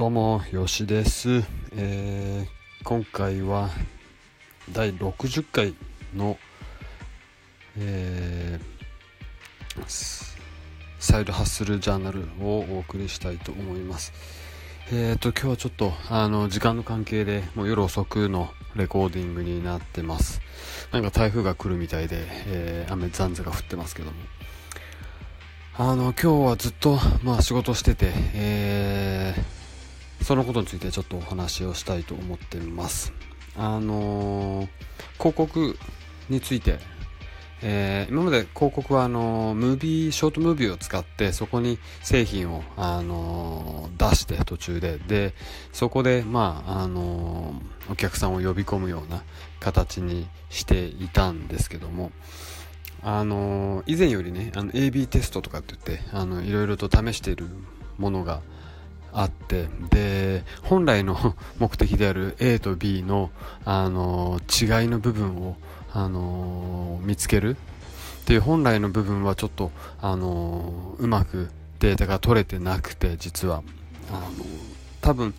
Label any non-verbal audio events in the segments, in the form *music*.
どうもよしです、えー、今回は第60回の、えー、サイドハッスルジャーナルをお送りしたいと思います。えーと今日はちょっとあの時間の関係でもう夜遅くのレコーディングになってます。なんか台風が来るみたいで、えー、雨ざんざが降ってますけども。あの今日はずっとまあ仕事してて、えーそのことについてちょっとお話をしたいと思ってます。あのー、広告について、えー、今まで広告はあのー、ムービー、ショートムービーを使ってそこに製品を、あの出して途中で、で、そこで、まあ、あのお客さんを呼び込むような形にしていたんですけども、あの以前よりね、あの AB テストとかって言って、あの、いろいろと試しているものが、あってで本来の *laughs* 目的である A と B のあの違いの部分をあの見つける。っていう本来の部分はちょっとあのうまくデータが取れてなくて実は。あの多分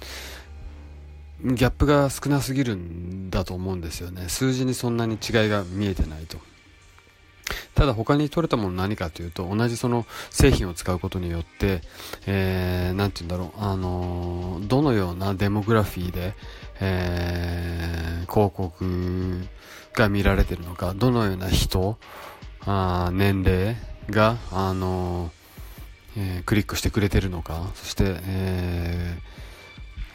ギャップが少なすぎるんだと思うんですよね。数字にそんなに違いが見えてないと。ただ他に取れたもの何かというと、同じその製品を使うことによって、えー、なんて言うんだろう、あのー、どのようなデモグラフィーで、えー、広告が見られてるのか、どのような人、あ年齢が、あのー、えー、クリックしてくれてるのか、そして、えー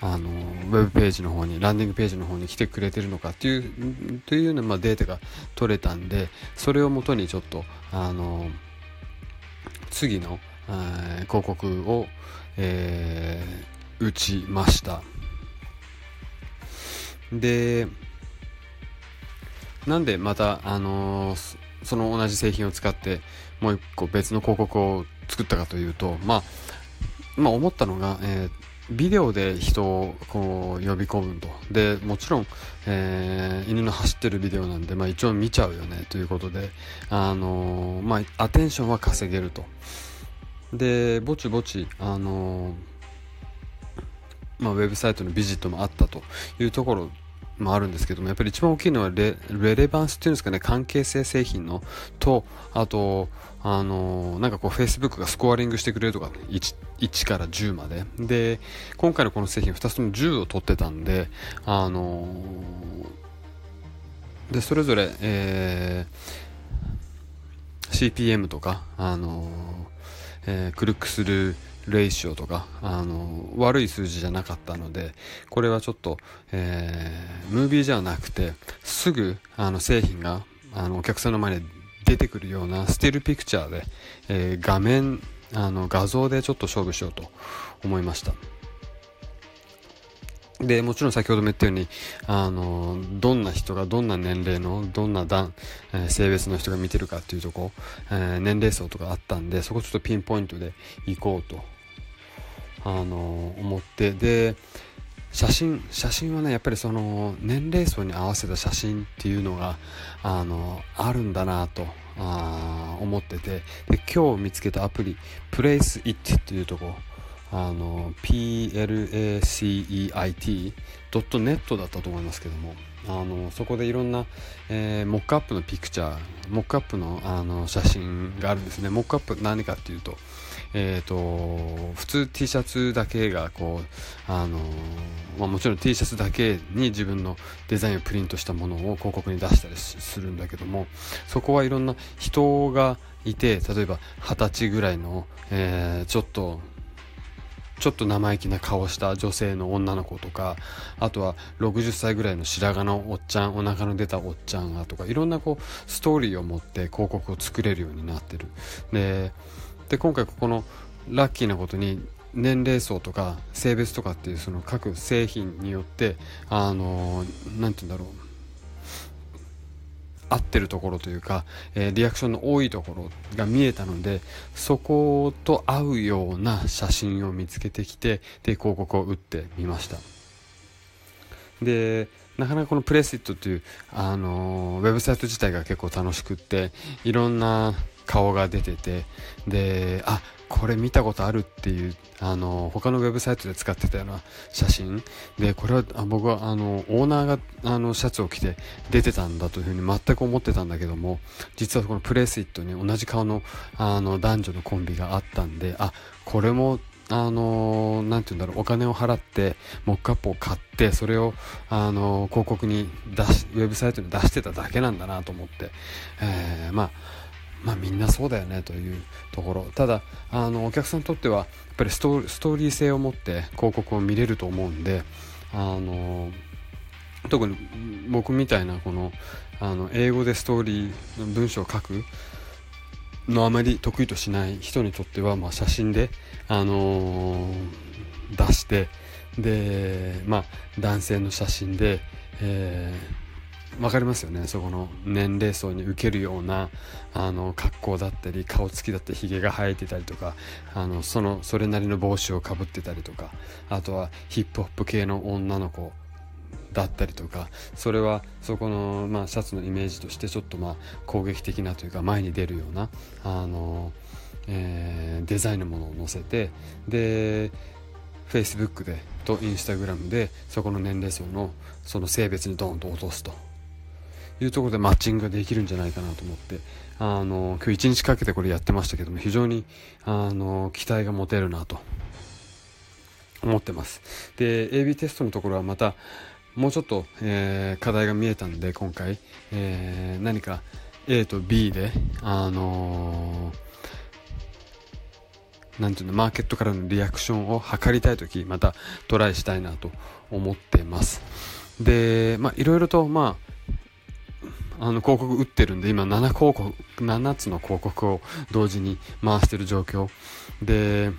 あのウェブページの方にランディングページの方に来てくれてるのかっていうというような、まあ、データが取れたんでそれをもとにちょっとあの次の、えー、広告を、えー、打ちました。でなんでまた、あの、その同じ製品を使ってもう一個別の広告を作ったかというと、まあ、まあ思ったのが、えービデオで人をこう呼び込むと。で、もちろん、えー、犬の走ってるビデオなんで、まあ一応見ちゃうよねということで、あのー、まあアテンションは稼げると。で、ぼちぼち、あのー、まあウェブサイトのビジットもあったというところもあるんですけども、やっぱり一番大きいのはレレバンスっていうんですかね、関係性製品のと、あと、あのなんかこう Facebook がスコアリングしてくれるとか 1, 1から10まで。で今回のこの製品2つとも10を取ってたんであのでそれぞれ、えー、CPM とかあのえー、クルックするレイシオとかあの悪い数字じゃなかったのでこれはちょっと、えー、ムービーじゃなくてすぐあの製品があのお客さんの前に出てくるようなスティルピクチャーで、えー、画面あの画像でちょっと勝負しようと思いました。でもちろん先ほども言ったようにあのどんな人がどんな年齢のどんな段、えー、性別の人が見てるかっていうとこ、えー、年齢層とかあったんでそこちょっとピンポイントで行こうとあの思ってで写真写真はねやっぱりその年齢層に合わせた写真っていうのがあのあるんだなとあ思っててで今日見つけたアプリ PlaceIt っていうとこあの PLACEIT.net だったと思いますけどもあのそこでいろんな、えー、モックアップのピクチャーモックアップのあの写真があるんですね。モックアップ何かっていうとえーと、普通 T シャツだけがこう、あのまあ、もちろん T シャツだけに自分のデザインをプリントしたものを広告に出したりするんだけどもそこはいろんな人がいて例えば二十歳ぐらいの、えー、ちょっとちょっと生意気な顔した女性の女の子とかあとは60歳ぐらいの白髪のおっちゃんお腹の出たおっちゃんがとかいろんなこうストーリーを持って広告を作れるようになってる。でで今回ここのラッキーなことに年齢層とか性別とかっていうその各製品によってあの何て言うんだろう。合ってるところというか、えー、リアクションの多いところが見えたのでそこと合うような写真を見つけてきてで広告を打ってみました。でなかなかこのプレスイットという、あのー、ウェブサイト自体が結構楽しくっていろんな顔が出ててであこれ見たことあるっていうあの他のウェブサイトで使ってたような写真。でこれは僕はあのオーナーがあのシャツを着て出てたんだというふうに全く思ってたんだけども実はこのプレイスイットに同じ顔のあの男女のコンビがあったんであこれもあのー、て言うんだろう、お金を払って、モックアップを買って、それを、あの、広告に出し、ウェブサイトに出してただけなんだなと思って、えー、まあ、まあみんなそうだよねというところ。ただあのお客さんにとってはやっぱりストーリー性を持って広告を見れると思うんであの特に僕みたいなこのあの英語でストーリーの文章を書くのあまり得意としない人にとっては、まあ、写真で、あのー、出してで、まあ、男性の写真で、えー分かりますよね。そこの年齢層に受けるようなあの格好だったり顔つきだったりひげが生えてたりとかあのそのそれなりの帽子をかぶってたりとかあとはヒップホップ系の女の子だったりとかそれはそこの、まあ、シャツのイメージとしてちょっとまあ攻撃的なというか前に出るようなあの、えー、デザインのものを載せてで Facebook でと Instagram でそこの年齢層のその性別にドーンと落とすと。いうところでマッチングができるんじゃないかなと思ってあの今日1日かけてこれやってましたけども非常にあの期待が持てるなと思ってます。で AB テストのところはまたもうちょっと、えー、課題が見えたんで今回、えー、何か A と B であのー、なんていうのマーケットからのリアクションを測りたい時またトライしたいなと思ってます。でまあいろいろとまああの広告打ってるんで今7広告7つの広告を同時に回してる状況。で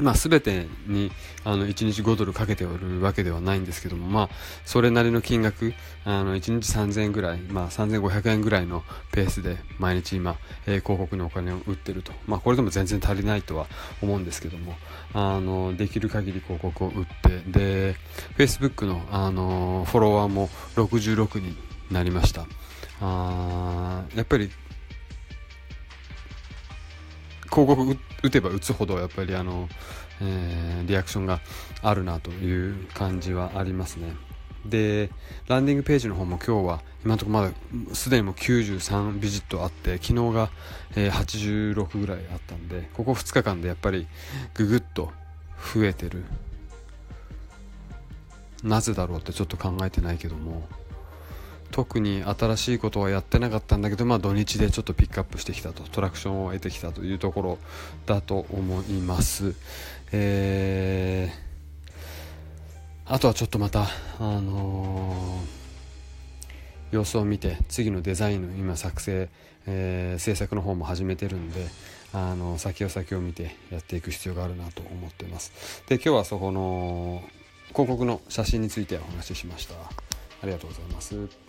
まあ、全てにあの1日5ドルかけておるわけではないんですけども、まあ、それなりの金額あの1日3000円ぐらい、まあ、3500円ぐらいのペースで毎日今、えー、広告のお金を売ってると、まあ、これでも全然足りないとは思うんですけどもあのできる限り広告を売ってで Facebook のあのフォロワーも66になりました。あやっぱり広告打てば打つほどやっぱりあの、えー、リアクションがあるなという感じはありますね。でランディングページの方も今日は今のところまだすでにもう93ビジットあって昨日が、えー、86ぐらいあったんでここ2日間でやっぱりググッと増えてる。なぜだろうってちょっと考えてないけども。特に新しいことはやってなかったんだけど、まあ、土日でちょっとピックアップしてきたとトラクションを得てきたというところだと思います、えー、あとはちょっとまた、あのー、様子を見て次のデザインの今作成、えー、制作の方も始めてるんであの先を先を見てやっていく必要があるなと思ってます。で今日はそこの広告の写真についてお話ししました。ありがとうございます。